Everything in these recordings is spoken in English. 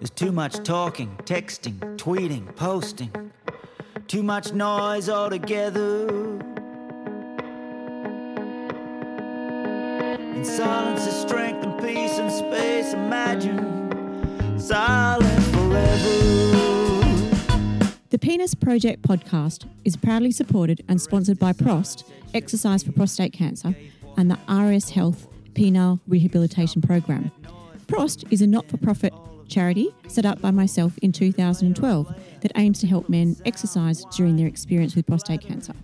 There's too much talking, texting, tweeting, posting. Too much noise altogether. In silence is strength and peace and space. Imagine silent forever. The Penis Project podcast is proudly supported and sponsored by PROST, Exercise for Prostate Cancer, and the RS Health Penile Rehabilitation Program. PROST is a not for profit charity set up by myself in 2012 that aims to help men exercise during their experience with prostate cancer.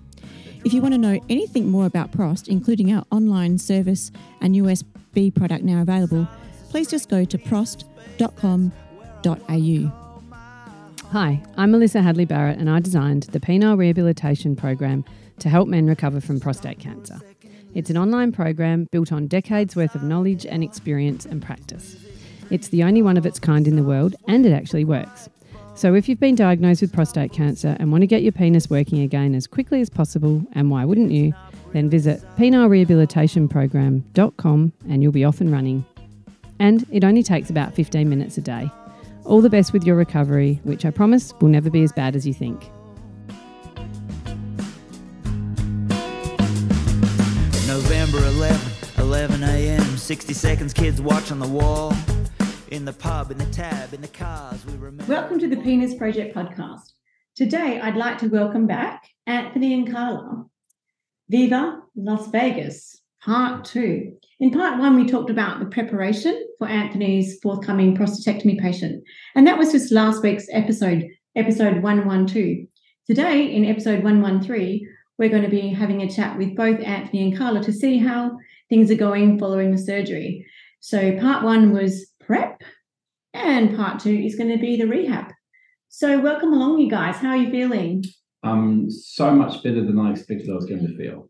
If you want to know anything more about PROST, including our online service and USB product now available, please just go to prost.com.au. Hi, I'm Melissa Hadley Barrett and I designed the Penile Rehabilitation Program to help men recover from prostate cancer. It's an online program built on decades worth of knowledge and experience and practice. It's the only one of its kind in the world and it actually works. So if you've been diagnosed with prostate cancer and want to get your penis working again as quickly as possible, and why wouldn't you, then visit penile and you'll be off and running. And it only takes about 15 minutes a day. All the best with your recovery, which I promise will never be as bad as you think. November 11, 11 a.m. 60 seconds, kids watch on the wall. In the pub, in the tab, in the cars, we remember. Welcome to the Penis Project podcast. Today, I'd like to welcome back Anthony and Carla. Viva Las Vegas, part two. In part one, we talked about the preparation for Anthony's forthcoming prostatectomy patient. And that was just last week's episode, episode 112. Today, in episode 113, we're going to be having a chat with both Anthony and Carla to see how things are going following the surgery. So, part one was prep, and part two is going to be the rehab. So, welcome along, you guys. How are you feeling? um, so much better than I expected I was going to feel.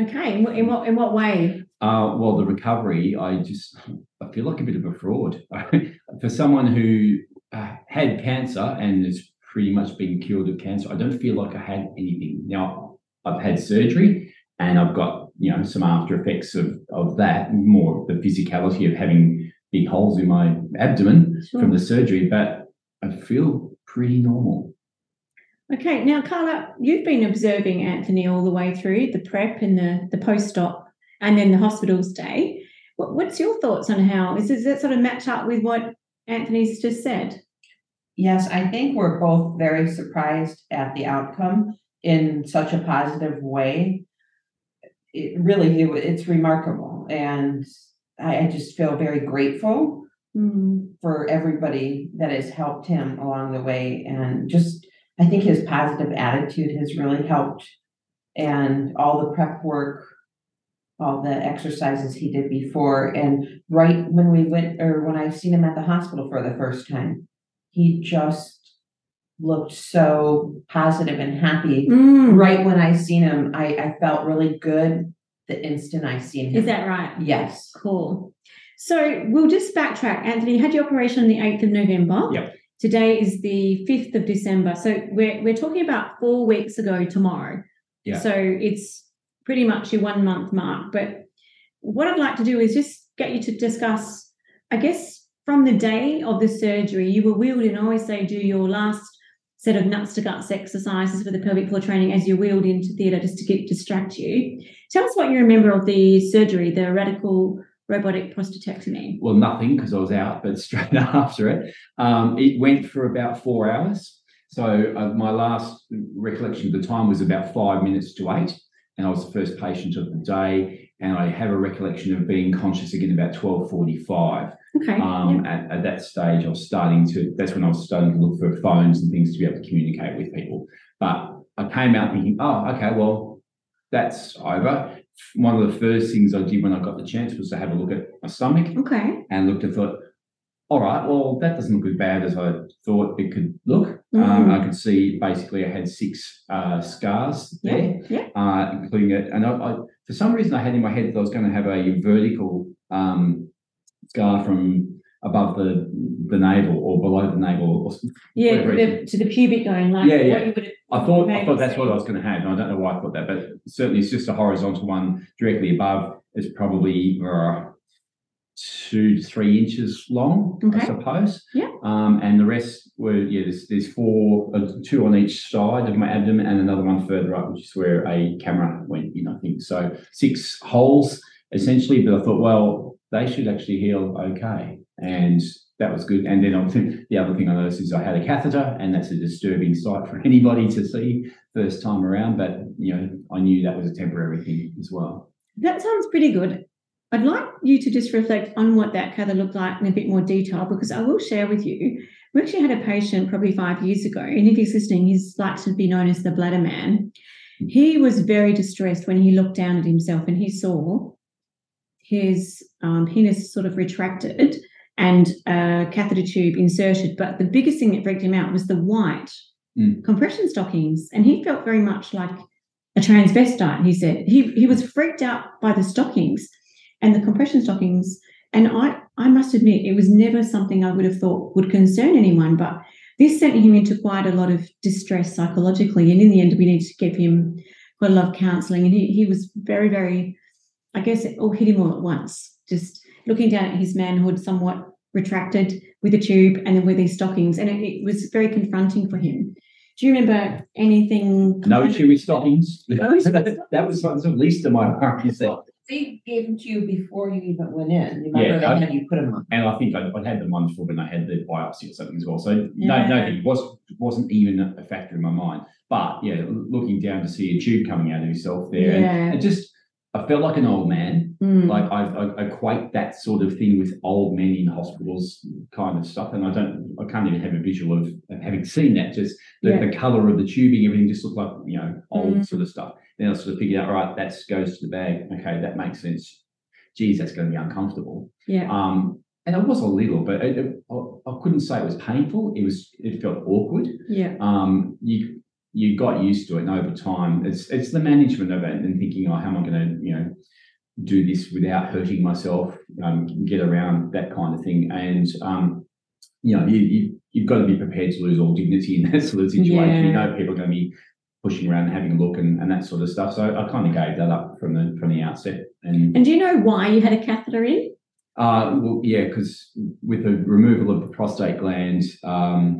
Okay, in what in what, in what way? Uh, well, the recovery, I just I feel like a bit of a fraud for someone who uh, had cancer and has pretty much been cured of cancer. I don't feel like I had anything. Now I've had surgery and I've got you know some after effects of of that, more the physicality of having big holes in my abdomen Sure. from the surgery, but I feel pretty normal. Okay, now Carla, you've been observing Anthony all the way through the prep and the the post op, and then the hospital stay. What, what's your thoughts on how is does that sort of match up with what Anthony's just said? Yes, I think we're both very surprised at the outcome in such a positive way. It really, it, it's remarkable, and I, I just feel very grateful Hmm. for everybody that has helped him along the way, and just I think his positive attitude has really helped, and all the prep work, all the exercises he did before, and right when we went or when I seen him at the hospital for the first time, he just looked so positive and happy. Mm. Right when I seen him, I, I felt really good the instant I seen him. Is that right? Yes. Cool. So we'll just backtrack. Anthony, you had your operation on the 8th of November. Yep. Today is the 5th of December. So we're, we're talking about four weeks ago tomorrow. Yeah. So it's pretty much your one month mark. But what I'd like to do is just get you to discuss, I guess, from the day of the surgery, you were wheeled in. I always say do your last set of nuts to guts exercises for the pelvic floor training as you wheeled into theatre just to get, distract you. Tell us what you remember of the surgery, the radical robotic prostatectomy. well, nothing because I was out, but straight after it, um, it went for about four hours. So uh, my last recollection of the time was about five minutes to eight, and I was the first patient of the day. And I have a recollection of being conscious again about twelve forty-five. Okay. Um, at, at that stage, I was starting to. That's when I was starting to look for phones and things to be able to communicate with people. But I came out thinking, oh, okay, well, that's over. One of the first things I did when I got the chance was to have a look at my stomach Okay. and looked and thought, all right, well, that doesn't look as bad as I thought it could look. Um, Mhm. I could see basically I had six uh, scars there, Yeah, yeah. uh, including it. And I, I, for some reason, I had in my head that I was going to have a vertical um, scar from above the the navel or below the navel. Or, Yeah, whatever the, to the pubic bone, like Yeah, yeah. have. I thought I thought that's what I was going to have, and I don't know why I thought that, but certainly it's just a horizontal one directly above. It's probably uh, two to three inches long, I suppose. Yeah. Um, and the rest were yeah, there's there's four, uh, two on each side of my abdomen, and another one further up, which is where a camera went in. I think so. Six holes essentially, but I thought, well, they should actually heal okay, and that was good. And then I think the other thing I noticed is I had a catheter, and that's a disturbing sight for anybody to see first time around. But you know, I knew that was a temporary thing as well. That sounds pretty good. I'd like you to just reflect on what that catheter looked like in a bit more detail because I will share with you. We actually had a patient probably five years ago, and if he's listening, he's like to be known as the bladder man. Mm. He was very distressed when he looked down at himself and he saw his um, penis sort of retracted and a catheter tube inserted. But the biggest thing that freaked him out was the white Mm. compression stockings, and he felt very much like a transvestite. He said he he was freaked out by the stockings and the compression stockings. And I I must admit, it was never something I would have thought would concern anyone, but this sent him into quite a lot of distress psychologically. And in the end, we needed to give him quite a lot of counselling. And he, he was very, very, I guess it all hit him all at once. Just looking down at his manhood, somewhat retracted with a tube and then with these stockings. And it, it was very confronting for him. Do you remember anything? No issue with stockings. No that, that was what's the least of my worries. They gave them to you before you even went in. You remember Yeah, I- they had you put them on. And I think I'd, I'd had the one before when I had the biopsy or something as well. So Yeah. no, no, it was wasn't even a factor in my mind. But yeah, looking down to see a tube coming out of yourself there, Yeah. and it just I felt like an old man. Mm. Like I, I equate that sort of thing with old men in hospitals kind of stuff, and I don't, I can't even have a visual of, of having seen that. Just the, Yeah. the color of the tubing, everything just looked like you know old Mm. sort of stuff. Then I sort of figured out, all right, that goes to the bag. Okay, that makes sense. Geez, that's going to be uncomfortable. yeah. Um, and it was a little, but it, it- I, I couldn't say it was painful. It was, it felt awkward. Yeah. Um, you you got used to it, and over time, it's it's the management of it and thinking, oh, how am I going to, you know, do this without hurting myself, um, get around that kind of thing, and um, you know, you, you you've got to be prepared to lose all dignity in that sort of situation. You know, people are going to be pushing around and having a look and, and that sort of stuff. So I kind of gave that up from the from the outset, and And do you know why you had a catheter in? uh, well, yeah, because with the removal of the prostate gland, um,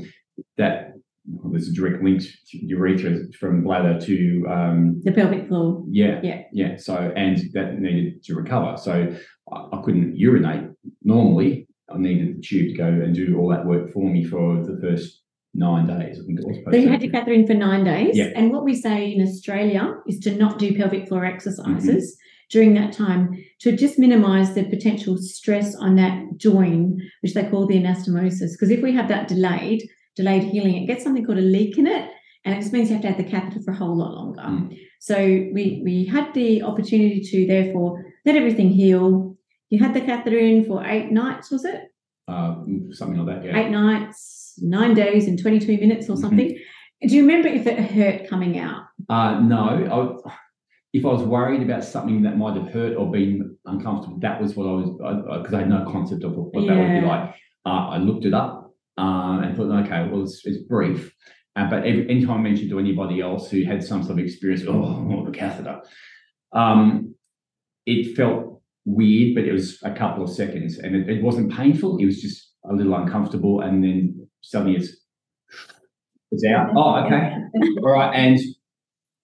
that there's a direct link to urethra from bladder to um, The pelvic floor. yeah, Yeah. yeah. So and that needed to recover. So I, I couldn't urinate normally. I needed the tube to go and do all that work for me for the first nine days. I think it was. So you had your catheter in for nine days. Yeah. And what we say in Australia is to not do pelvic floor exercises Mm-hmm. during that time to just minimize the potential stress on that joint, which they call the anastomosis. Because if we have that delayed, delayed healing, it gets something called a leak in it. And it just means you have to have the catheter for a whole lot longer. Mm. So we we had the opportunity to therefore let everything heal. You had the catheter in for eight nights, was it? uh, something like that. Yeah. eight nights, nine days, and 22 minutes or Mhm. something. Do you remember if it hurt coming out? Uh, no, I, if I was worried about something that might have hurt or been uncomfortable, that was what I was, because I, had no concept of what that would be like. Uh, I looked it up uh, and thought, okay, well, it's, it's brief. Uh, but every, anytime I mentioned to anybody else who had some sort of experience, oh, the catheter, um, it felt weird, but it was a couple of seconds and it, it wasn't painful. It was just a little uncomfortable. And then suddenly it's, it's out. Oh, okay. All right, and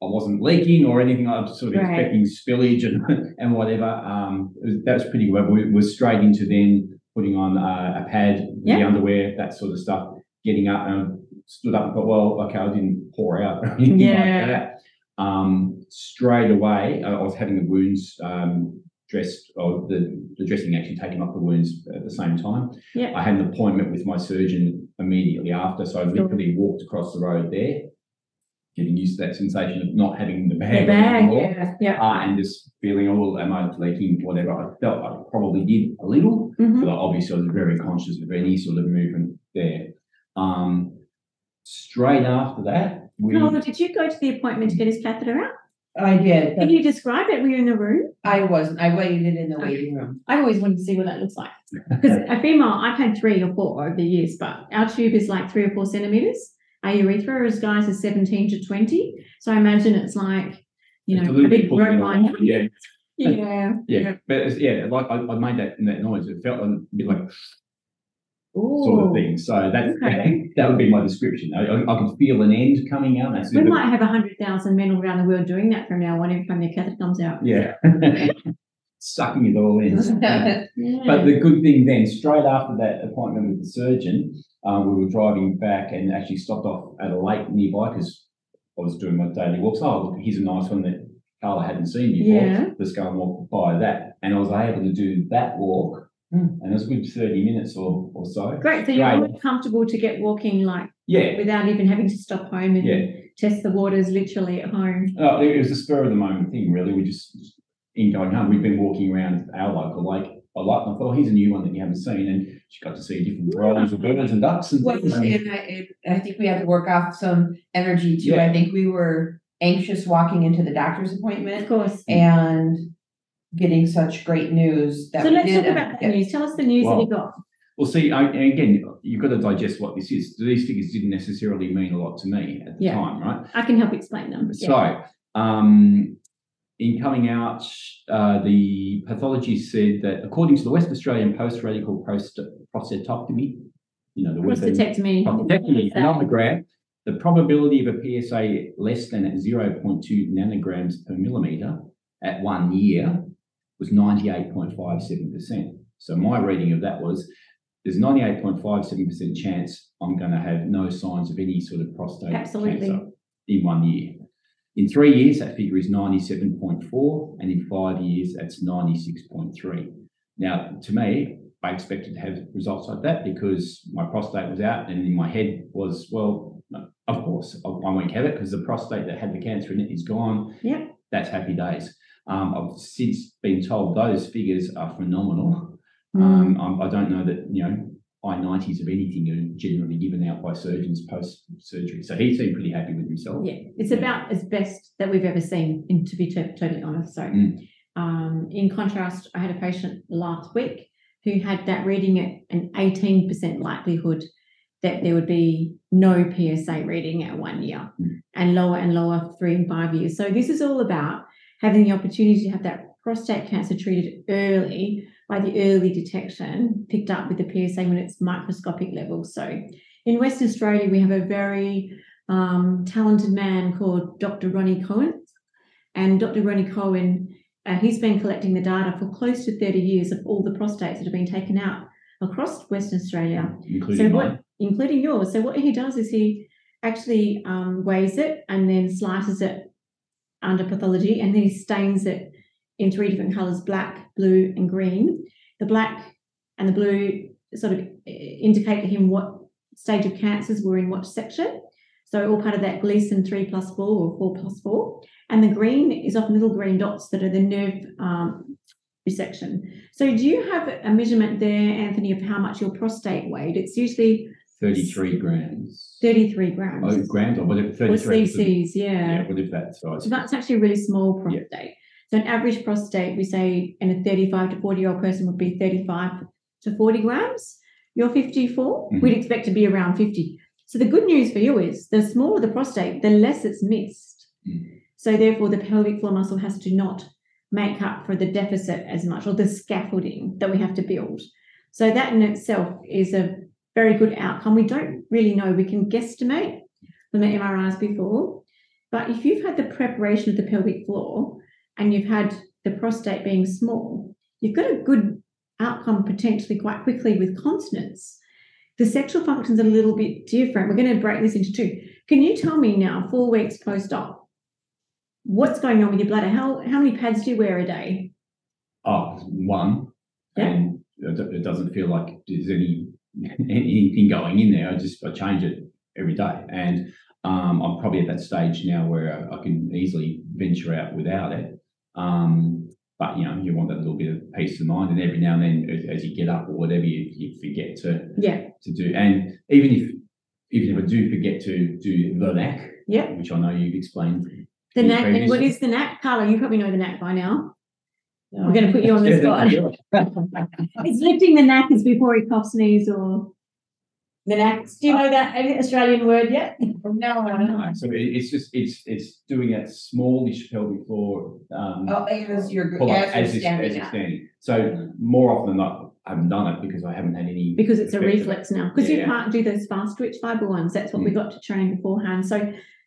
I wasn't leaking or anything. I was sort of Right. expecting spillage and, and whatever. Um, was- that was pretty good. We were straight into then putting on uh, a pad, Yeah. the underwear, that sort of stuff. Getting up and stood up and thought, well, okay, I didn't pour out or anything Yeah. like that. Um, straight away, I was having the wounds um, dressed, or the, the dressing actually taken off the wounds at the same time. Yeah. I had an appointment with my surgeon immediately after, so I literally walked across the road there, getting used to that sensation of not having the The bag, bag, anymore. yeah, yeah. Uh, and just feeling, oh, am I leaking, whatever. I felt I probably did a little, Mhm. but obviously I was very conscious of any sort of movement there. Um, straight after that, we, Carla, did you go to the appointment to get his catheter out? I did, Can you describe it? Were you in the room? I wasn't, I waited in the waiting room. I always wanted to see what that looks like. Because a female, I've had three or four over the years, but our tube is like three or four centimeters. Our urethra is guys is 17 to 20. So I imagine it's like, you know, a big bit rope line. Yeah, Yeah. yeah, but yeah, like I, I made that that noise. It felt a bit like sort of thing. So that's Okay. that would be my description. I, I, I can feel an end coming out. That's We might have 100,000 men all around the world doing that from now on every time their catheter comes out. yeah, sucking it all in. Yeah. But the good thing then, straight after that appointment with the surgeon, um, we were driving back and actually stopped off at a lake nearby because I was doing my daily walks. Oh, look, here's a nice one that Carla hadn't seen before. Yeah. Let's go and walk by that. And I was able to do that walk, Mm. and it was a good 30 minutes or, or so. Great. So you're comfortable to get walking like Yeah, without even having to stop home and yeah. test the waters literally at home. Oh, it was a spur of the moment thing, really. We just, in going home, we've been walking around our local lake a lot. And I thought, oh, here's a new one that you haven't seen. And she got to see different varieties of birds and ducks and Well, things. And- and I, I think we had to work off some energy too. Yeah. I think we were anxious walking into the doctor's appointment. Of appointment course. and getting such great news that So let's talk about the news. Tell us the news that Well, you got. Well, see, I, and again, you've got to digest what this is. These figures didn't necessarily mean a lot to me at the Yeah. time, right? I can help explain them. Yeah. So, um, in coming out, uh, the pathology said that according to the West Australian post-radical prost- prostatectomy, you know, the word Prostatectomy. prostatectomy nomogram, the probability of a PSA less than 0.2 nanograms per millimeter at one year was 98.57%. So my reading of that was there's 98.57% chance I'm going to have no signs of any sort of prostate Absolutely. cancer in one year. In three years, that figure is 97.4, and in five years, that's 96.3. Now, to me, I expected to have results like that because my prostate was out, and in my head was, well, of course, I, won't have it because the prostate that had the cancer in it is gone. Yep. That's happy days. Um, I've since been told those figures are phenomenal. Mm. Um, I don't know that, you know, I-90s of anything are generally given out by surgeons post-surgery. So he seemed pretty happy with himself. Yeah, it's about as best that we've ever seen, in, to be to- totally honest. So, Mm. um, in contrast, I had a patient last week who had that reading at an 18% likelihood that there would be no PSA reading at one year Mm. and lower and lower three and five years. So, this is all about having the opportunity to have that prostate cancer treated early by the early detection picked up with the PSA when it's microscopic level. So, in Western Australia, we have a very um, talented man called Dr. Ronnie Cohen. And Dr. Ronnie Cohen, uh, he's been collecting the data for close to 30 years of all the prostates that have been taken out across Western Australia, Including so what, mine. including yours. So what he does is he actually um, weighs it and then slices it under pathology, and then he stains it in three different colors: black, blue, and green. The black and the blue sort of uh, indicate to him what stage of cancers were in what section. So all part of that Gleason three plus four or four plus four, and the green is often little green dots that are the nerve um, resection. So do you have a measurement there, Anthony, of how much your prostate weighed? It's usually 33 grams. 33 grams. Oh, grams or whatever, or 33. cc's, yeah. Yeah, whatever that size. So that's actually a really small Yeah. So an average prostate, we say in a 35 to 40 year old person would be 35 to 40 grams. You're 54, Mhm. we'd expect to be around 50. So the good news for you is the smaller the prostate, the less it's missed. Mm. So therefore the pelvic floor muscle has to not make up for the deficit as much or the scaffolding that we have to build. So that in itself is a very good outcome. We don't really know. We can guesstimate from the MRIs before, but if you've had the preparation of the pelvic floor and you've had the prostate being small, you've got a good outcome potentially quite quickly with continence. The sexual function's a little bit different. We're going to break this into two. Can you tell me now, four weeks post op, what's going on with your bladder? How how many pads do you wear a day? Oh, one. Yeah. And it doesn't feel like there's any anything going in there. I just I change it every day. And Um, I'm probably at that stage now where I can easily venture out without it. Um, but you know, you want that little bit of peace of mind, and every now and then, as, as you get up or whatever, you, you forget to Yeah. to do. And even if even if I do forget to do the knack, Yeah. which I know you've explained, The Any knack. And what the knack? Carla, you probably know the knack by now. We're going to put you on the spot. It's lifting the knackers before he coughs, sneeze, or the knacks. Do you know that Australian word yet? No, I don't know. No, so it, it's just it's it's doing that smallish pelvic floor um, Oh, as you're, pull up as as you're it's, as standing it's up. standing. So more often than not, I haven't done it because I haven't had any Because it's a effect it. reflex now. Because you can't do those fast twitch fiber ones. That's what we Mm. got to train beforehand. So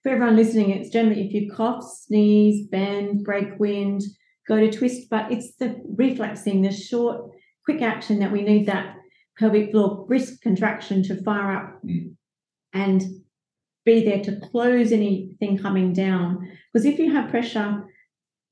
for everyone listening, it's generally if you cough, sneeze, bend, break wind, go to twist, but it's the reflexing, the short, quick action that we need that pelvic floor brisk contraction to fire up Mm. and be there to close anything coming down. Because if you have pressure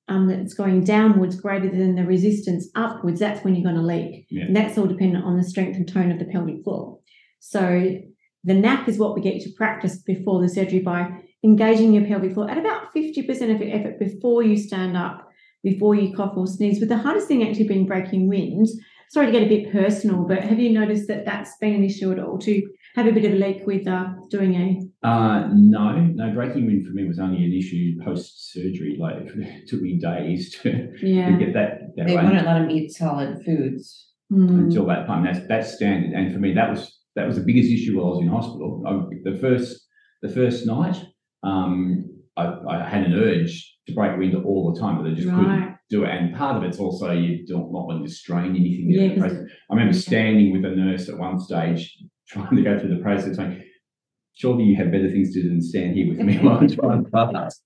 um, that's going downwards greater than the resistance upwards, that's when you're going to leak. Yeah. And that's all dependent on the strength and tone of the pelvic floor. So the knack is what we get you to practice before the surgery by engaging your pelvic floor at about 50% of your effort before you stand up, before you cough or sneeze, with the hardest thing actually being breaking wind. Sorry to get a bit personal, but have you noticed that that's been an issue at all to have a bit of a leak with uh, doing a Uh, no, no. Breaking wind for me was only an issue post surgery. Like it took me days to, yeah to get that, that They right wouldn't let him eat solid foods. Mm. until that time. That's that's standard. And for me, that was that was the biggest issue while I was in hospital. I, the first the first night, um, I, I had an urge to break wind all the time, but I just couldn't right do it. And part of it's also you don't not want to strain anything. Yeah. I remember standing with a nurse at one stage trying to go through the process, saying, "Surely you have better things to do than stand here with me while I'm trying to pass."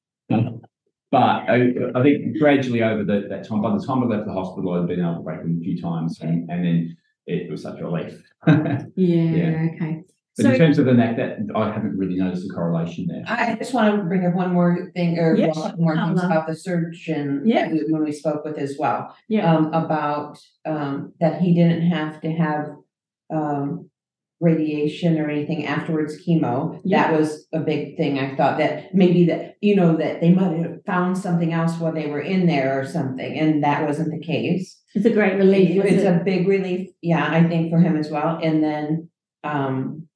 But I, I think gradually over the, that time, by the time I left the hospital, I'd been able to break them a few times, and, and then it was such a relief. but yeah, okay in so terms of the knack, that I haven't really noticed a correlation there. I just want to bring up one more thing, or Yeah, well, a couple more things Paula. about the surgeon. Yeah. that we- When we spoke with as well, yeah um, about, um, that he didn't have to have, um, radiation or anything afterwards chemo. Yeah. That was a big thing. I thought that maybe that, you know, that they might have found something else while they were in there or something, and that wasn't the case. it's a great relief It's it? a big relief, yeah, I think for him as well, and then, um.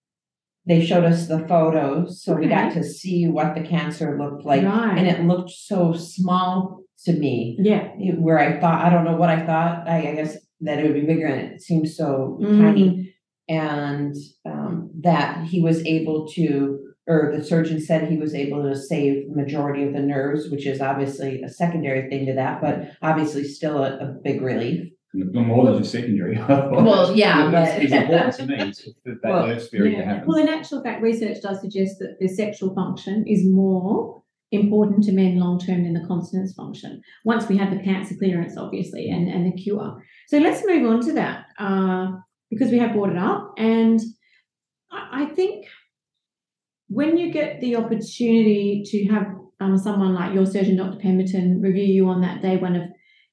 They showed us the photos, so we got to see what the cancer looked like, right and it looked so small to me. yeah Where I thought, I don't know what I thought, I, I guess that it would be bigger, and it seems so Mm. tiny. And, um, that he was able to, or the surgeon said he was able to save majority of the nerves, which is obviously a secondary thing to that, but obviously still a, a big relief. No more than just secondary. Well, yeah, It's- but- it's important to me it's that, that Well, nerve sparing to Yeah. happen. Well, in actual fact, research does suggest that the sexual function is more important to men long term than the continence function. Once we have the cancer clearance, obviously, and, and the cure. So let's move on to that uh, because we have brought it up. And I, I think when you get the opportunity to have um, someone like your surgeon, Dr. Pemberton, review you on that day one of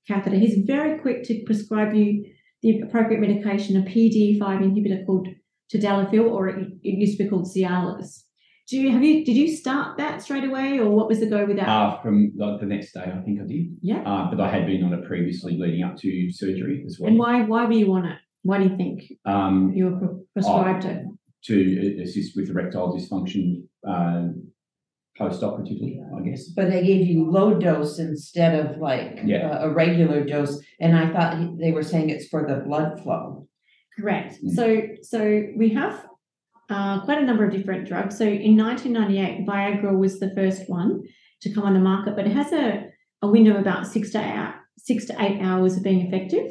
catheter, he's very quick to prescribe you the appropriate medication, a PDE5 inhibitor called tadalafil, or it, it used to be called Cialis. Do you have you did you start that straight away, or what was the go with that? Uh, from like the next day, I think I did. yeah. Uh, but I had been on it previously leading up to surgery as well. And why why were you on it? Why do you think Um, you were pre- prescribed it? to assist with erectile dysfunction uh, post-operatively, I guess. But they gave you low dose instead of like Yeah. a, a regular dose, and I thought he- they were saying it's for the blood flow. Correct. Mm. So so we have uh, quite a number of different drugs. So in 1998, Viagra was the first one to come on the market, but it has a, a window of about six to eight, six to eight hours of being effective.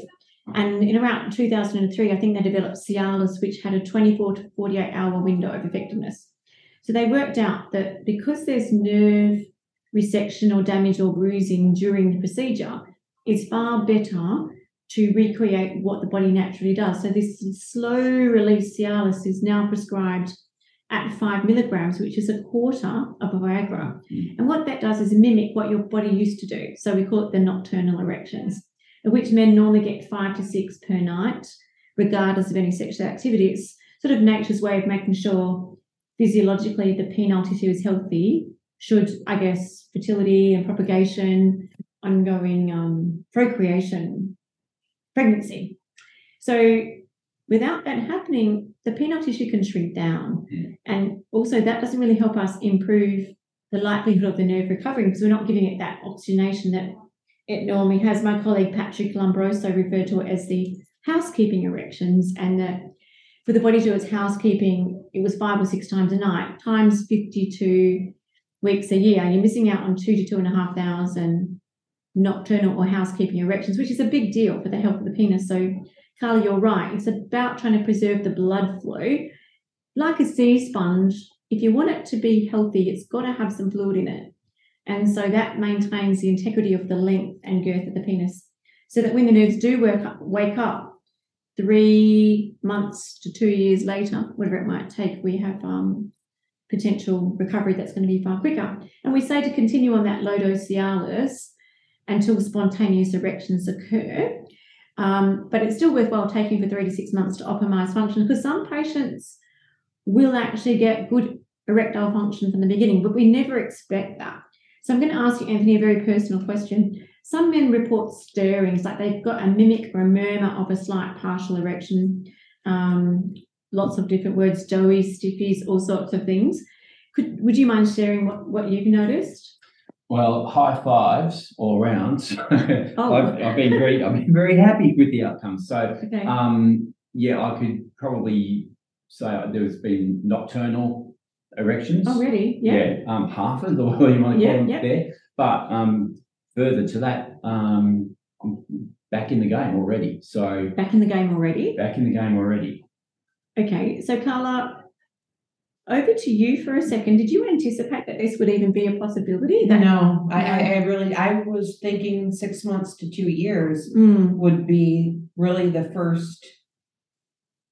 And in around 2003, I think they developed Cialis, which had a 24 to 48 hour window of effectiveness. So they worked out that because there's nerve resection or damage or bruising during the procedure, it's far better to recreate what the body naturally does. So this slow release Cialis is now prescribed at five milligrams, which is a quarter of a Viagra. Mm. And what that does is mimic what your body used to do. So we call it the nocturnal erections, of which men normally get five to six per night, regardless of any sexual activity. It's sort of nature's way of making sure physiologically the penile tissue is healthy, should I guess fertility and propagation, ongoing um, procreation, pregnancy. So without that happening, the penile tissue can shrink down, Mm. and also that doesn't really help us improve the likelihood of the nerve recovering because we're not giving it that oxygenation that it normally has. My colleague Patrick Lombroso referred to it as the housekeeping erections, and that for the body to do its housekeeping, it was five or six times a night, times 52 weeks a year. You're missing out on two to two and a half thousand nocturnal or housekeeping erections, which is a big deal for the health of the penis. So, Carla, you're right. It's about trying to preserve the blood flow. Like a sea sponge, if you want it to be healthy, it's got to have some fluid in it. And so that maintains the integrity of the length and girth of the penis. So that when the nerves do work up, wake up, three months to two years later, whatever it might take, we have um, potential recovery that's going to be far quicker. And we say to continue on that low dose Cialis until spontaneous erections occur. Um, but it's still worthwhile taking for three to six months to optimize function because some patients will actually get good erectile function from the beginning, but we never expect that. So I'm going to ask you, Anthony, a very personal question. Some men report stirrings, like they've got a mimic or a murmur of a slight partial erection. Um, lots of different words, doughy, stiffies, all sorts of things. Could would you mind sharing what, what you've noticed? Well, high fives all round. Oh, I've. I've been very, I've been very happy with the outcomes. So, Okay. um, yeah, I could probably say there's been nocturnal erections. Already, Oh, yeah. um, half of the you might call Yeah, them yeah. there. But um, further to that, um, I'm back in the game already. So Back in the game already. back in the game already. Okay, so Carla, over to you for a second. Did you anticipate that this would even be a possibility? That, No, I, I, I really, I was thinking six months to two years Mm, would be really the first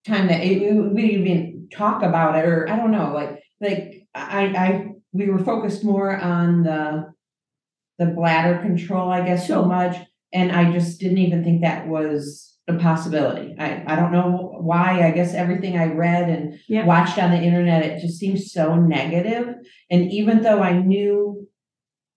time that it, we even talk about it, or I don't know, like, like, I, I, we were focused more on the the bladder control, I guess, so Sure. much, and I just didn't even think that was a possibility. I, I don't know why, I guess everything I read and Yeah. watched on the internet, it just seems so negative. And even though I knew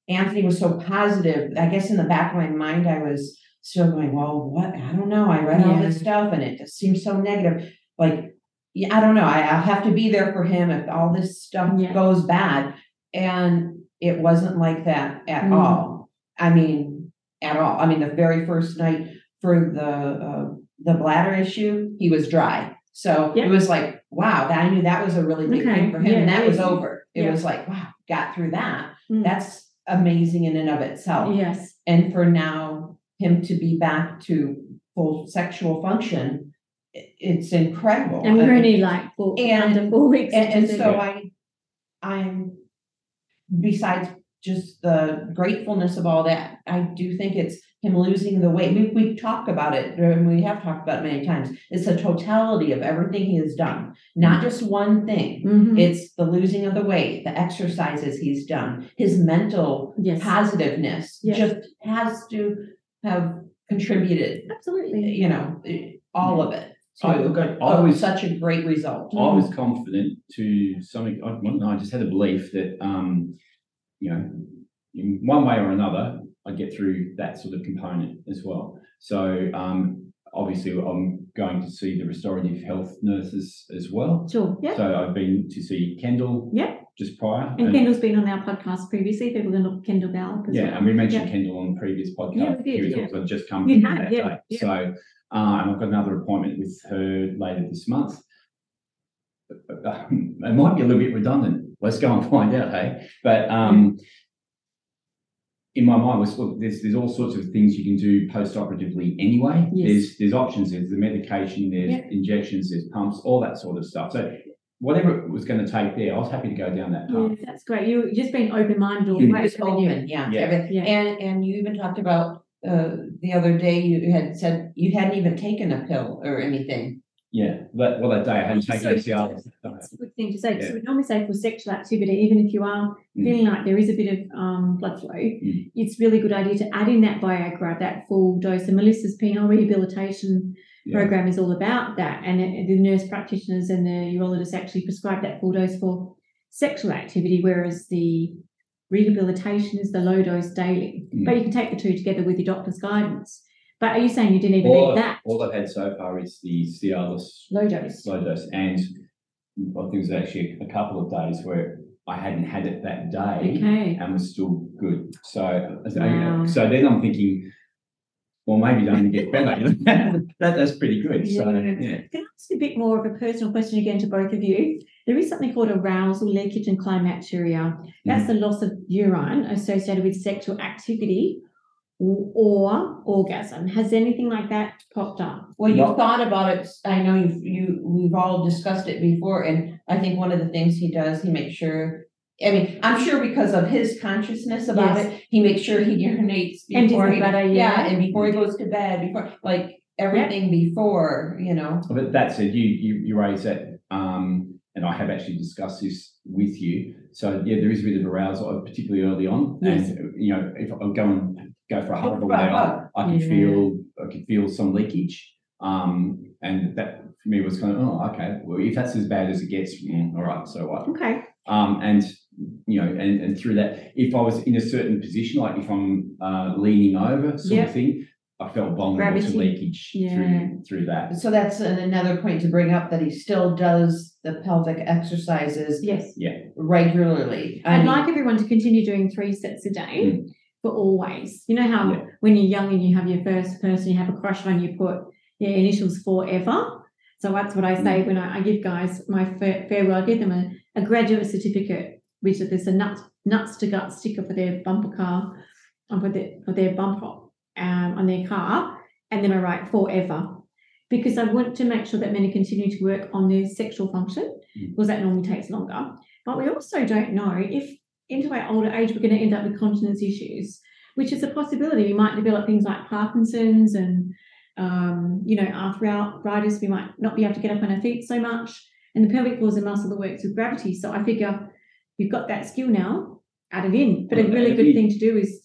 Anthony was so positive, I guess in the back of my mind, I was still going, well, what? I don't know. I read all this stuff and it just seems so negative. Like, yeah, I don't know. I, I'll have to be there for him if all this stuff Yeah. goes bad. And it wasn't like that at Mm. all. I mean, at all. I mean, the very first night for the uh, the bladder issue, he was dry. So Yeah. it was like, wow, that I knew that was a really big Okay. thing for him. and that was over. It Yeah. was like, wow, got through that. mm. That's amazing in and of itself. Yes. And for now, him to be back to full sexual function, it's incredible. And we're only like four, And- under four weeks. and, and so I, I'm, besides just the gratefulness of all that, I do think it's him losing the weight. We, we talk about it, and we have talked about it many times. It's the totality of everything he has done, not just one thing. Mhm. It's the losing of the weight, the exercises he's done, his mental yes. positiveness Yes. just has to have contributed, Absolutely. you know, all of it. I, to I, a- was such a great result. I was confident to some. I, well, no, I just had a belief that um, you know, in one way or another, I'd get through that sort of component as well. So um, obviously, I'm going to see the restorative health nurses as well. Sure. Yeah. So I've been to see Kendall. Yeah. Just prior. And Kendall's been on our podcast previously. People can look Kendall as Yeah, well. and we mentioned. Kendall on the previous podcast. Yeah, we did, He was yeah. also just come You from had, that yeah, day. yeah. So, uh, and I've got another appointment with her later this month. It might be a little bit redundant. Let's go and find out, hey? But um, in my mind was look, there's there's all sorts of things you can do post-operatively anyway. Yes. There's there's options, there's the medication, there's Yeah. injections, there's pumps, all that sort of stuff. So whatever it was going to take there, I was happy to go down that Yeah, path. that's great. You just been open minded all the way. was open, yeah. Yeah. Yeah. And, and you even talked about, uh, the other day, you had said you hadn't even taken a pill or anything. Yeah, that well that day I hadn't taken So- a Cialis. That's a good thing to say, because Yeah. we normally say for sexual activity, even if you are Mm. feeling like there is a bit of um, blood flow, Mm. it's really good idea to add in that Viagra, that full dose. And Melissa's penile rehabilitation Yeah. program is all about that. And it- the nurse practitioners and the urologists actually prescribe that full dose for sexual activity, whereas the rehabilitation is the low dose daily. Mm. But you can take the two together with your doctor's guidance. But are you saying you didn't even All need I've, that all I've had so far is the Cialis low dose? low dose, and I think there's actually a couple of days where I hadn't had it that day Okay. and was still good. So, so, Wow. so then I'm thinking, well, maybe it only get better. that, that's pretty good. So, Yeah. yeah. Can I ask a bit more of a personal question again to both of you? There is something called arousal, leakage, and climacturia. That's the loss of urine associated with sexual activity or, or orgasm. Has anything like that popped up? Well, you've Not- thought about it, I know you've, you, we've all discussed it before, and I think one of the things he does, he makes sure. I mean, I'm sure because of his consciousness about Yes. it, he makes sure he urinates before he, bladder, yeah, yeah. and before he goes to bed, before, like, everything before, you know. But that said, you, you, you raise that, um, and I have actually discussed this with you. So, yeah, there is a bit of arousal, particularly early on. Yes. And, you know, if I go and go for a hug all a day, I. I could Yeah. feel, I could feel some leakage. Um, and that for me was kind of, oh, okay, well, if that's as bad as it gets, mm, all right, so what? Okay. Um, and you know, and, and through that, if I was in a certain position, like if I'm uh, leaning over, sort Yep. of thing, I felt vulnerable Gravity. to leakage Yeah. through through that. So that's an- another point to bring up, that he still does the pelvic exercises Yes. Yeah. regularly. I I'd mean, like everyone to continue doing three sets a day Mm. for always. You know how Yeah. when you're young and you have your first person you have a crush on, you put your initials forever. So that's what I say Mm. when I, I give guys my fa- farewell. I give them a, a graduate certificate, which is there's a nuts nuts to gut sticker for their bumper car, and for their for their bumper um, on their car, and then I write forever. Because I want to make sure that men continue to work on their sexual function, Mm. because that normally takes longer. But we also don't know if into our older age we're going to end up with continence issues, which is a possibility. We might develop things like Parkinson's and um, you know arthritis. We might not be able to get up on our feet so much. And the pelvic floor is a muscle that works with gravity. So I figure you've got that skill now, add it in. But a really good in. thing to do is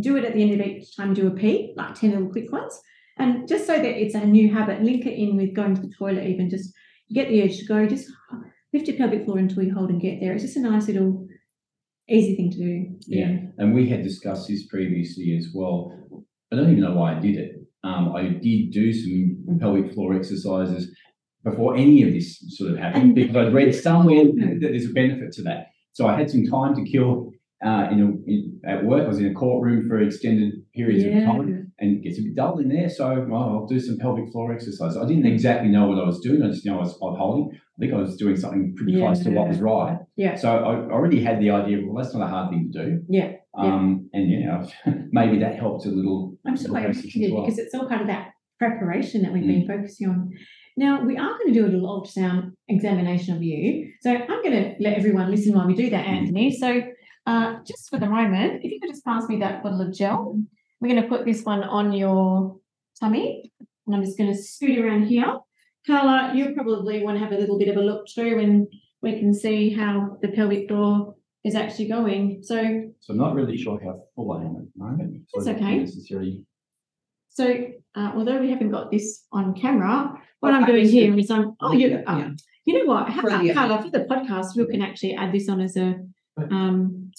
do it at the end of each time do a pee, like 10 little quick ones. And just so that it's a new habit, link it in with going to the toilet, even just get the urge to go, just lift your pelvic floor until you hold and get there. It's just a nice little easy thing to do. Yeah. And we had discussed this previously as well. I don't even know why I did it. Um, I did do some pelvic floor exercises before any of this sort of happened because I'd read somewhere that there's a benefit to that. So I had some time to kill uh, in, a, in at work. I was in a courtroom for extended periods of time, and it gets a bit dull in there. So well, I'll do some pelvic floor exercise. I didn't exactly know what I was doing. I just know I was spot holding. I think I was doing something pretty close to what was right. Yeah. So I already had the idea. Well, that's not a hard thing to do. Yeah, yeah. Um, and you know, maybe that helped a little. I'm so little glad process you as did well. because it's all part of that preparation that we've been focusing on. Now we are going to do a little ultrasound examination of you. So I'm going to let everyone listen while we do that, Anthony. So uh, just for the moment, if you could just pass me that bottle of gel, we're going to put this one on your tummy, and I'm just going to scoot around here. Carla, you probably want to have a little bit of a look through, and we can see how the pelvic door is actually going. So So I'm not really sure how full I am at the moment. So It's I okay. Necessarily. So, uh, although we haven't got this on camera, what Oh, I'm I doing missed here it. is I'm, oh, you, Yeah. uh, you know what? How For about, the- Carla, for the podcast, we can actually add this on as a um,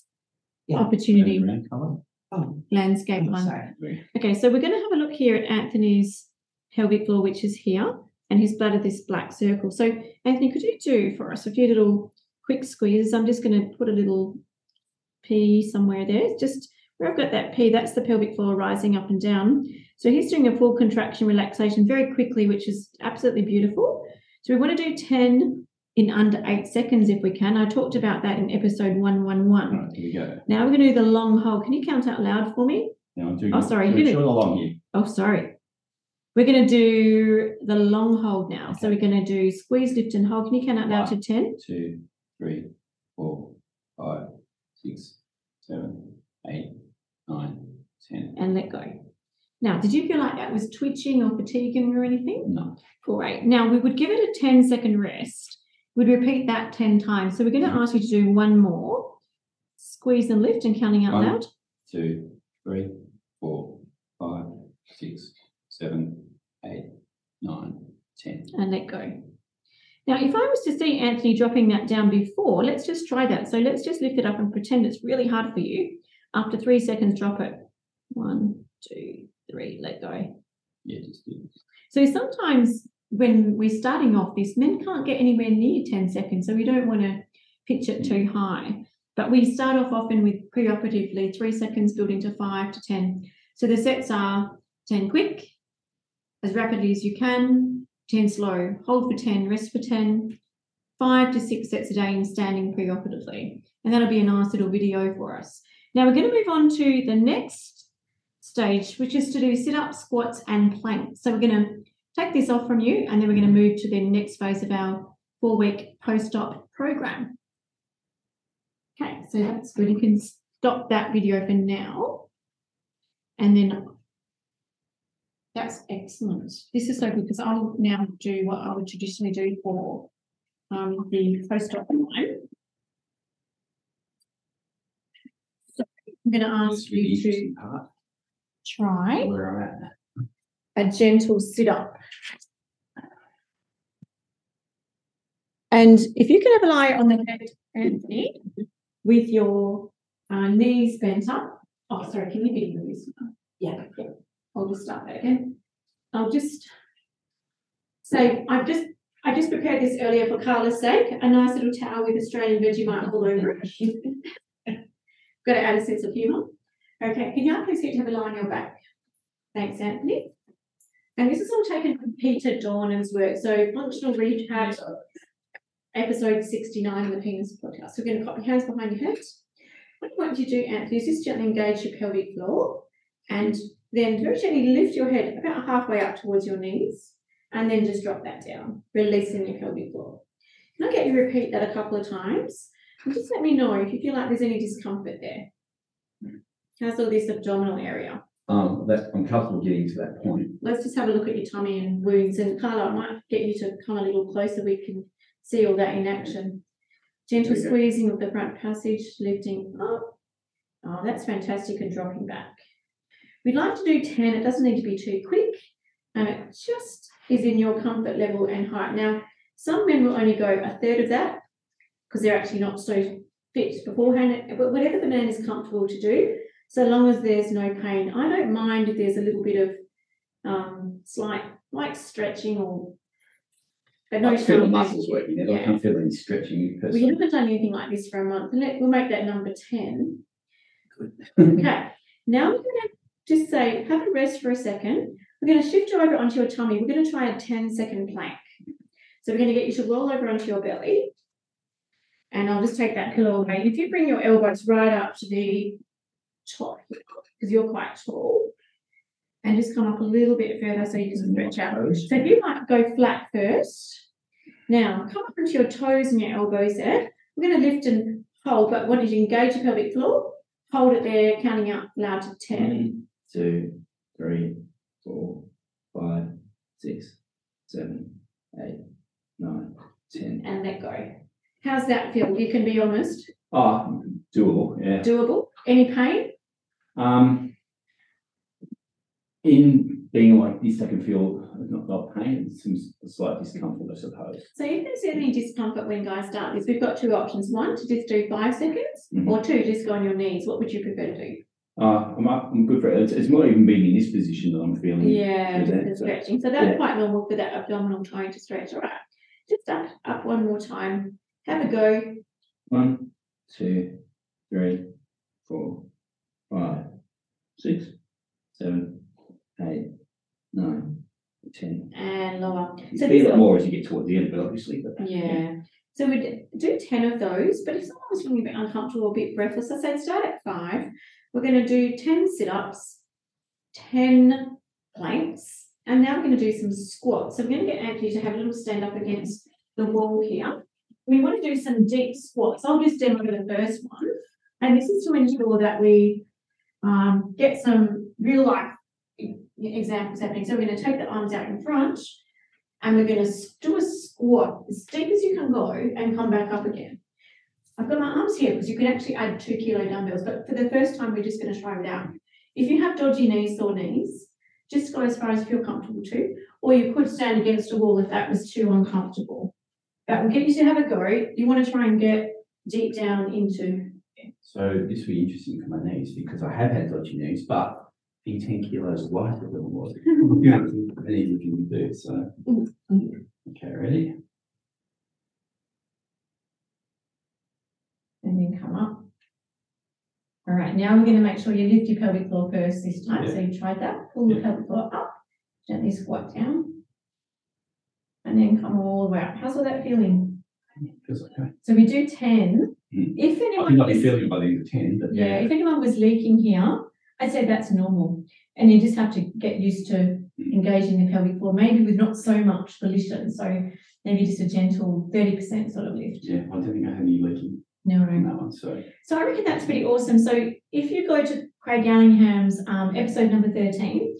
Yeah. opportunity Brown colour. Oh, landscape I'm one. sorry. Okay, so we're going to have a look here at Anthony's pelvic floor, which is here, and his bladder, this black circle. So, Anthony, could you do for us a few little quick squeezes? I'm just going to put a little P somewhere there. Just where I've got that P, that's the pelvic floor rising up and down. So he's doing a full contraction relaxation very quickly, which is absolutely beautiful. So we want to do 10 in under eight seconds if we can. I talked about that in episode 111. All right, here we go. Now we're going to do the long hold. Can you count out loud for me? Now I'm doing. Oh, sorry, doing short along here. Oh, sorry. We're going to do the long hold now. So we're going to do squeeze, lift, and hold. Can you count out loud to 10? Two, three, four, five, six, seven, eight, nine, ten. And let go. Now, did you feel like that was twitching or fatiguing or anything? No. Great. Now, we would give it a 10 second rest. We'd repeat that 10 times. So we're going to Mhm. ask you to do one more. Squeeze and lift and counting out One. loud. Two, three, four, five, six, seven, eight, nine, ten. and let go. Now, if I was to see Anthony dropping that down before, let's just try that. So let's just lift it up and pretend it's really hard for you. After three seconds, drop it. One, two, three, let go. Yeah, just do this. So sometimes when we're starting off this, men can't get anywhere near 10 seconds, so we don't want to pitch it too high. But we start off often with preoperatively three seconds building to five to 10. So the sets are 10 quick, as rapidly as you can, 10 slow, hold for 10, rest for 10, five to six sets a day in standing preoperatively. And that'll be a nice little video for us. Now we're going to move on to the next stage, which is to do sit up, squats, and planks. So we're going to take this off from you, and then we're going to move to the next phase of our four week post op program. Okay, so that's good. You can stop that video for now. And then that's excellent. This is so good because I'll now do what I would traditionally do for um, the post op time. So I'm going to ask you to try where I'm at. A gentle sit up. And if you can have a lie on the bed, Anthony, with your uh, knees bent up. Oh, sorry, can you video this? Yeah, yeah. I'll just start that again. I'll just say I've just I just prepared this earlier for Carla's sake, a nice little towel with Australian Vegemite all over it. Got to add a sense of humour. Okay, can you please get to have a lie on your back? Thanks, Anthony. And this is all taken from Peter Dornan's work. So functional rehab, episode 69 of the Penis podcast. So we're going to put your hands behind your head. What I want you to do, Anthony, is just gently engage your pelvic floor and then very gently lift your head about halfway up towards your knees and then just drop that down, releasing your pelvic floor. Can I get you to repeat that a couple of times? And just let me know if you feel like there's any discomfort there. How's all this abdominal area? Um, that I'm comfortable getting to that point. let's just have a look at your tummy and wounds. And Carla, I might get you to come a little closer. We can see all that in action. Gentle There we go. squeezing of the front passage, lifting up. Oh, that's fantastic, and dropping back. We'd like to do 10. It doesn't need to be too quick, and it just is in your comfort level and height. Now, some men will only go a third of that because they're actually not so fit beforehand. But whatever the man is comfortable to do, so long as there's no pain. I don't mind if there's a little bit of um, slight like stretching or but no I feel the muscles working. I Yeah. can't feel any stretching per We haven't done anything like this for a month. and let- We'll make that number 10. Good. Okay. Now we're going to just say, have a rest for a second. We're going to shift you over onto your tummy. We're going to try a 10 second plank. So we're going to get you to roll over onto your belly. And I'll just take that pillow away. If you bring your elbows right up to the top, because you're quite tall, and just come up a little bit further so you can stretch out. So if you might go flat first. Now come up onto your toes and your elbows there. We're going to lift and hold, but want you to engage your pelvic floor. Hold it there, counting out loud to 10. One, two, three, four, five, six, seven, eight, nine, ten. and let go. How's that feel? You can be honest. Oh, doable, yeah. Doable. Any pain? Um, in being like this, I can feel not, not pain, It some slight discomfort, I suppose. So if there's any discomfort when guys start this, we've got two options. One, to just do five seconds, Mhm. or two, just go on your knees. What would you prefer to do? Uh, I'm up, I'm good for it. It's, it's more even being in this position that I'm feeling. Yeah, that, so- stretching. So that's yeah. quite normal for that abdominal tone to stretch. All right. Just up, up one more time. Have a go. One, two, three, four, five, six, seven, eight, nine, ten. And lower. You So feel it more as you get towards the end, but obviously, but Yeah. So we'd do 10 of those, but if someone was feeling a bit uncomfortable, or a bit breathless, I say start at five. We're going to do 10 sit ups, 10 planks, and now we're going to do some squats. So we're going to get Anthony to have a little stand up against the wall here. We want to do some deep squats. I'll just demo the first one. And this is to ensure that we um, get some real life examples happening. So we're going to take the arms out in front and we're going to do a squat as deep as you can go and come back up again. I've got my arms here because you can actually add two kilo dumbbells, but for the first time, we're just going to try it out. If you have dodgy knees, sore knees, just go as far as you feel comfortable to, or you could stand against a wall if that was too uncomfortable. But we'll get you to have a go. You want to try and get deep down into. So this will be interesting for my knees because I have had dodgy knees, but being ten kilos lighter than it was. An easy thing to do, so. Okay, ready? And then come up. All right, now we're going to make sure you lift your pelvic floor first this time. So you tried that. Pull the Yeah. pelvic floor up, gently squat down. And then come all the way up. How's all that feeling? Feels okay. So we do ten. Mm. If I anyone think I'll be feeling by the end of ten, but Yeah, yeah. if anyone was leaking here, I'd say that's normal. And you just have to get used to engaging the pelvic floor, maybe with not so much volition. So maybe just a gentle thirty percent sort of lift. Yeah, I don't think I had any leaking No, on that one, so. So I reckon that's pretty awesome. So if you go to Craig Allingham's um, episode number 13,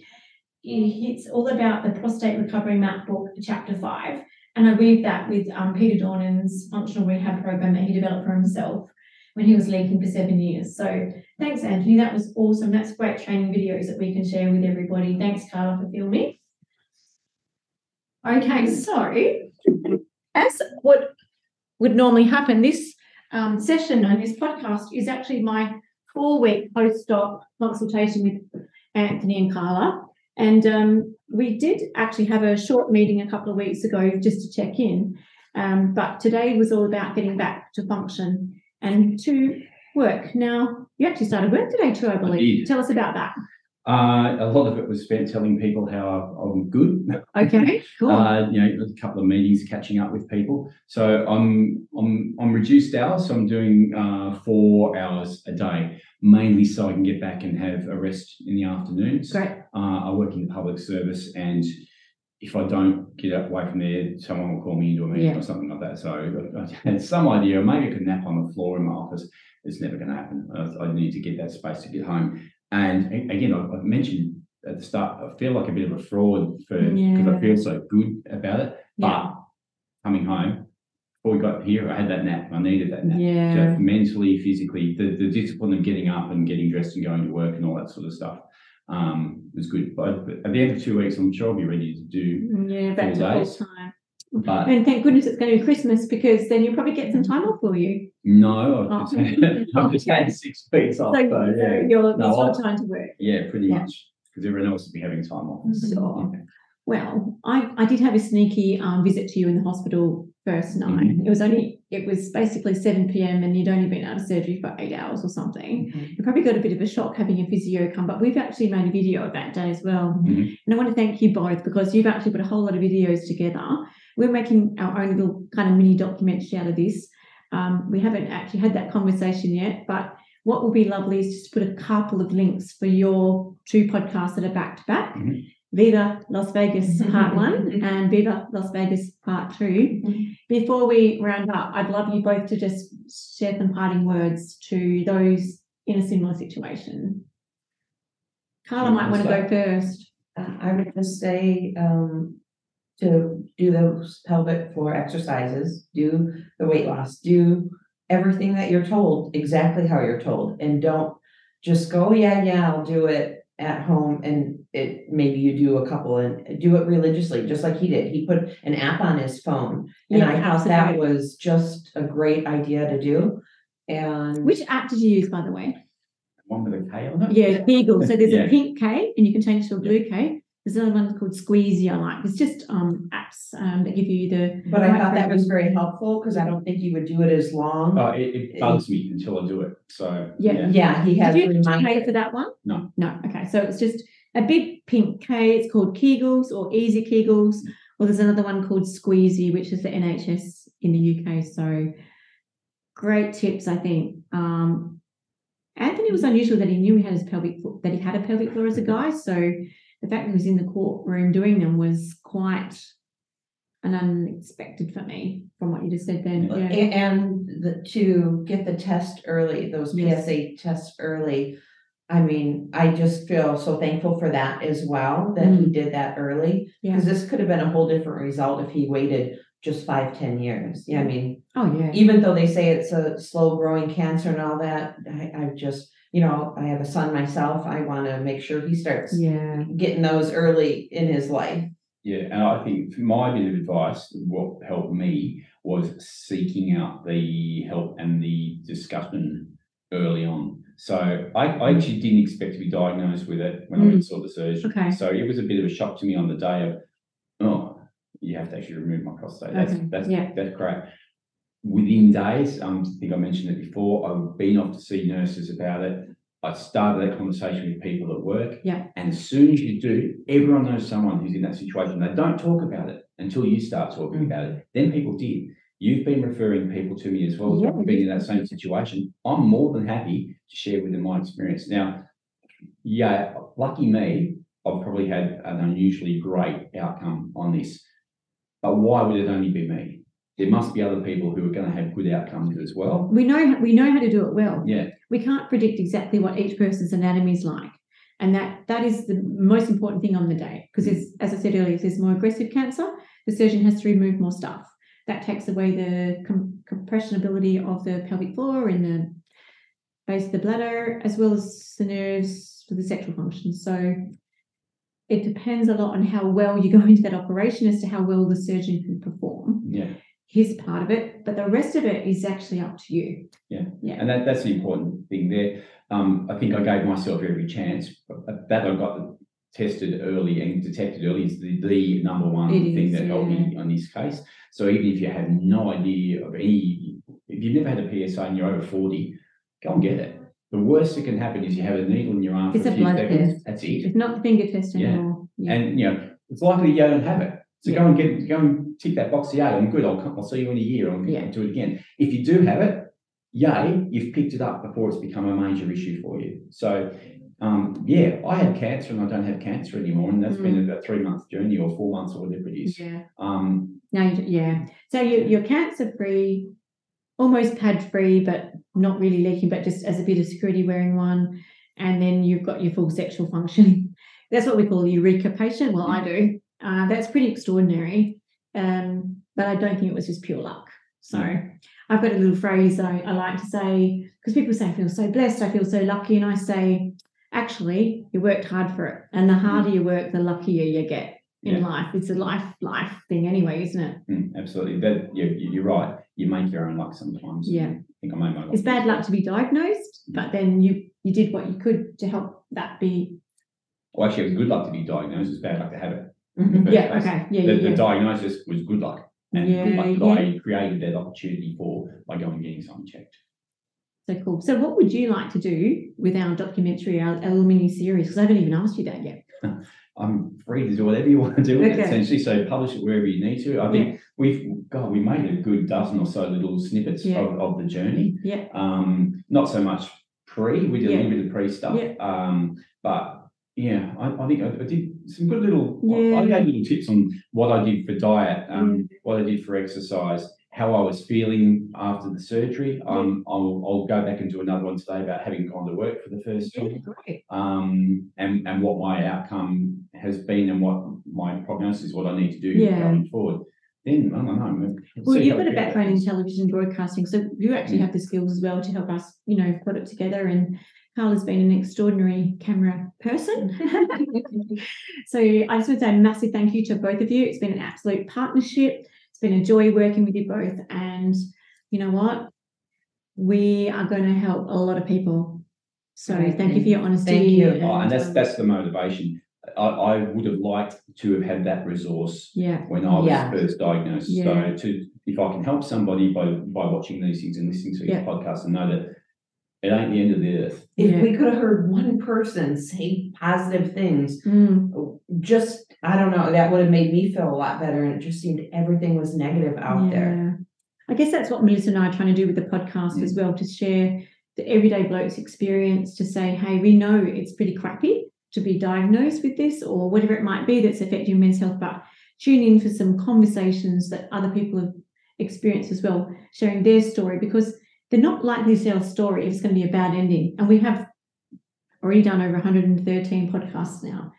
it's all about the prostate recovery map book, chapter five. And I weave that with um, Peter Dornan's functional rehab program that he developed for himself when he was leaking for seven years. So thanks, Anthony. That was awesome. That's great training videos that we can share with everybody. Thanks, Carla, for filming. Okay, so as what would normally happen, this um, session on this podcast is actually my four week post-op consultation with Anthony and Carla. And um, we did actually have a short meeting a couple of weeks ago just to check in. Um, but today was all about getting back to function and to work. Now, you actually started work today too, I believe. did. Tell us about that. Uh, a lot of it was spent telling people how I'm good. Okay, cool. Uh, you know, a couple of meetings, catching up with people. So I'm I'm I'm reduced hours. So I'm doing uh, four hours a day, mainly so I can get back and have a rest in the afternoons. Great. Uh, I work in the public service, and if I don't get away from there, someone will call me into a meeting Yeah. or something like that. So I, I had some idea. Maybe I could nap on the floor in my office. It's never going to happen. I, I need to get that space to get home. And again, I've mentioned at the start, I feel like a bit of a fraud for because Yeah. I feel so good about it. Yeah. But coming home, before we got here, I had that nap. I needed that nap. Yeah. So mentally, physically, the, the discipline of getting up and getting dressed and going to work and all that sort of stuff um, was good. But at the end of two weeks, I'm sure I'll be ready to do. Yeah, back to Full time. But And thank goodness it's going to be Christmas because then you'll probably get some time off, will you? no, Oh. I've just, I've just had six weeks off. So, So, so yeah, you're, No, I'll- time to work. yeah, pretty Yeah. much because everyone else will be having time off. Sure. Well, I, I did have a sneaky um, visit to you in the hospital first night. Mhm. It was only, it was basically 7 p.m. and you'd only been out of surgery for eight hours or something. Mhm. You probably got a bit of a shock having a physio come, but we've actually made a video of that day as well. Mhm. And I want to thank you both because you've actually put a whole lot of videos together. We're making our own little kind of mini documentary out of this. Um, we haven't actually had that conversation yet, but what will be lovely is just to put a couple of links for your two podcasts that are back to back. Viva Las Vegas Part One and Viva Las Vegas Part 2 Mhm. Before we round up, I'd love you both to just share some parting words to those in a similar situation. Carla might want to go first. Uh, I would just say, um, to do those pelvic floor exercises, do the weight loss, do everything that you're told, exactly how you're told, and don't just go, yeah, yeah, I'll do it at home and it, maybe you do a couple and do it religiously, just like he did. He put an app on his phone. And I Yeah, thought that was just a great idea to do. And Which app did you use, by the way? One with a K on it. Yeah, Kegel. So there's Yeah. a pink K, and you can change to a blue K. There's another one called Squeezy. I like. It's just um apps um that give you the. But I thought that was very helpful because I don't think you would do it as long. Oh, it, it bugs me until I do it. So Yeah. Yeah, he has Did you pay for that one? No. No. Okay. So it's just a big pink K. It's called Kegels or Easy Kegels. Or there's another one called Squeezy, which is the NHS in the UK. So great tips, I think. Um, Anthony was unusual that he knew he had his pelvic floor, that he had a pelvic floor as a guy. So the fact that he was in the courtroom doing them was quite an unexpected for me from what you just said then. Yeah. And the, to get the test early, those Yes. PSA tests early. I mean, I just feel so thankful for that as well, that he mm. did that early. Yeah. Because this could have been a whole different result if he waited just five, ten years. Yeah, I mean, Oh yeah. even though they say it's a slow growing cancer and all that, I, I just, you know, I have a son myself. I want to make sure he starts Yeah. getting those early in his life. Yeah, and I think my bit of advice, what helped me was seeking out the help and the discussion early on. So I, I actually didn't expect to be diagnosed with it when I went and saw the surgeon. Okay. So it was a bit of a shock to me on the day of, oh, you have to actually remove my prostate. That's Okay, that's yeah. that's great. Within days, um, I think I mentioned it before. I've been off to see nurses about it. I started that conversation with people at work. Yeah. And as soon as you do, everyone knows someone who's in that situation. They don't talk about it until you start talking Mm. about it. Then people did. You've been referring people to me as well. Yeah. I've been in that same situation. I'm more than happy to share with them my experience. Now, yeah, lucky me, I've probably had an unusually great outcome on this. But why would it only be me? There must be other people who are going to have good outcomes as well. We know we know how to do it well. Yeah, We can't predict exactly what each person's anatomy is like. And that that is the most important thing on the day. Because hmm. as I said earlier, if there's more aggressive cancer, the surgeon has to remove more stuff. That takes away the com- compressionability of the pelvic floor and the base of the bladder, as well as the nerves for the sexual function. So it depends a lot on how well you go into that operation as to how well the surgeon can perform yeah. his part of it. But the rest of it is actually up to you. Yeah. Yeah. And that, that's the important thing there. Um, I think I gave myself every chance. But that I got tested early and detected early is the, the number one It thing is, that helped me on this case. So even if you have no idea of any, if you've never had a PSA and you're over 40, go and get it. The worst that can happen is you have a needle in your arm It's for a few blood seconds. test. That's it. It's not the finger test Yeah. anymore. Yeah. And you know, it's likely you don't have it. So Yeah. go and get go and tick that box. Yeah, I'm good. I'll come, I'll see you in a year. I'll Yeah. do it again. If you do have it, yay, you've picked it up before it's become a major issue for you. So um, yeah, I had cancer and I don't have cancer anymore, and that's been a three month journey or four months or whatever it is. yeah. Um, No, yeah. So you, you're cancer free, almost pad free, but not really leaking, but just as a bit of security wearing one. And then you've got your full sexual function. That's what we call a eureka patient. Well, I do. Uh, that's pretty extraordinary. Um, but I don't think it was just pure luck. So I've got a little phrase I, I like to say because people say I feel so blessed, I feel so lucky, and I say, actually, you worked hard for it, and the mm-hmm. harder you work, the luckier you get in Yeah. life. It's a life life thing anyway, isn't it? mm, absolutely. Yeah, you- you're right. You make your own luck sometimes. Yeah. I think I made my luck. It's bad luck to be diagnosed, mm. but then you you did what you could to help that be. Well, actually, it was good luck to be diagnosed. It's bad luck to have it. the mm-hmm. Yeah. place. Okay. Yeah. the, Yeah. the diagnosis was good luck. And good luck that. I created that opportunity for by going and getting something checked. So cool. So, what would you like to do with our documentary, our, our little mini series? Because I haven't even asked you that yet. I'm free to do whatever you want to do with it, Okay. essentially. So publish it wherever you need to. I think we've God, we made a good dozen or so little snippets Yeah. of, of the journey. Yeah. Um, not so much pre, we did Yeah. a little bit of pre stuff. Yeah. Um, but yeah, I, I think I, I did some good little I- Yeah. I gave little tips on what I did for diet, um, what I did for exercise, how I was feeling after the surgery. Um, I'll, I'll go back and do another one today about having gone to work for the first time um, and, and what my outcome has been and what my prognosis, what I need to do Yeah. going forward. Then I don't know. Well, see you've got a background in television broadcasting, so you actually Mm. have the skills as well to help us, you know, put it together. And Carl has been an extraordinary camera person. so I just want to say a massive thank you to both of you. It's been an absolute partnership. It's been a joy working with you both. And you know what? We are going to help a lot of people. So Right. thank you for your honesty. Thank you. Oh, and that's that's the motivation. I, I would have liked to have had that resource yeah, when I was Yeah. first diagnosed. Yeah. So to if I can help somebody by by watching these things and listening to these Yeah. podcasts and know that it ain't the end of the earth. If Yeah. we could have heard one person say positive things, Mm, just, I don't know, that would have made me feel a lot better. And it just seemed everything was negative out there. I guess that's what Melissa and I are trying to do with the podcast as well, to share the everyday blokes experience, to say, hey, we know it's pretty crappy to be diagnosed with this or whatever it might be that's affecting men's health, but tune in for some conversations that other people have experienced as well, sharing their story because they're not likely to tell a story it's going to be a bad ending. And we have already done over 113 podcasts now.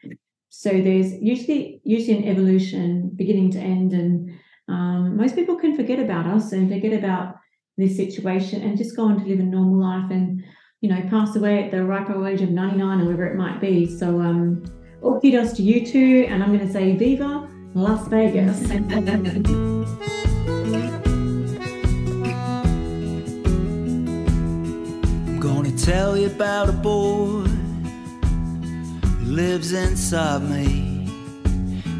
So there's usually usually an evolution beginning to end and um, most people can forget about us and forget about this situation and just go on to live a normal life and you know pass away at the ripe old age of 99 or whatever it might be so um all kudos to you two and i'm going to say viva las vegas tell you about a boy who lives inside me.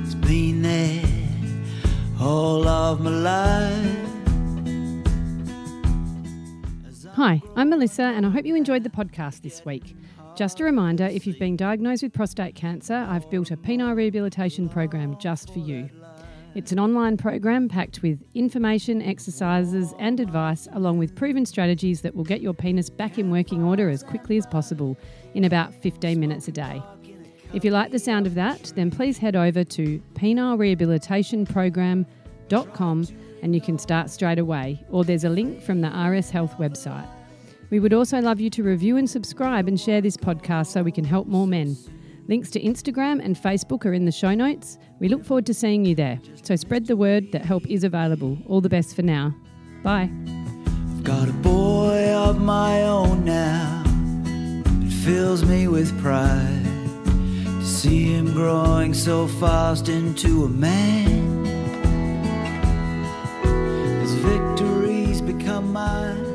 He's been there all of my life. Hi, I'm Melissa, and I hope you enjoyed the podcast this week. Just a reminder if you've been diagnosed with prostate cancer, I've built a penile rehabilitation program just for you. It's an online program packed with information, exercises, and advice, along with proven strategies that will get your penis back in working order as quickly as possible in about 15 minutes a day. If you like the sound of that, then please head over to penile and you can start straight away, or there's a link from the RS Health website. We would also love you to review and subscribe and share this podcast so we can help more men. Links to Instagram and Facebook are in the show notes. We look forward to seeing you there. So spread the word that help is available. All the best for now. Bye. I've got a boy of my own now. It fills me with pride to see him growing so fast into a man. His victories become mine.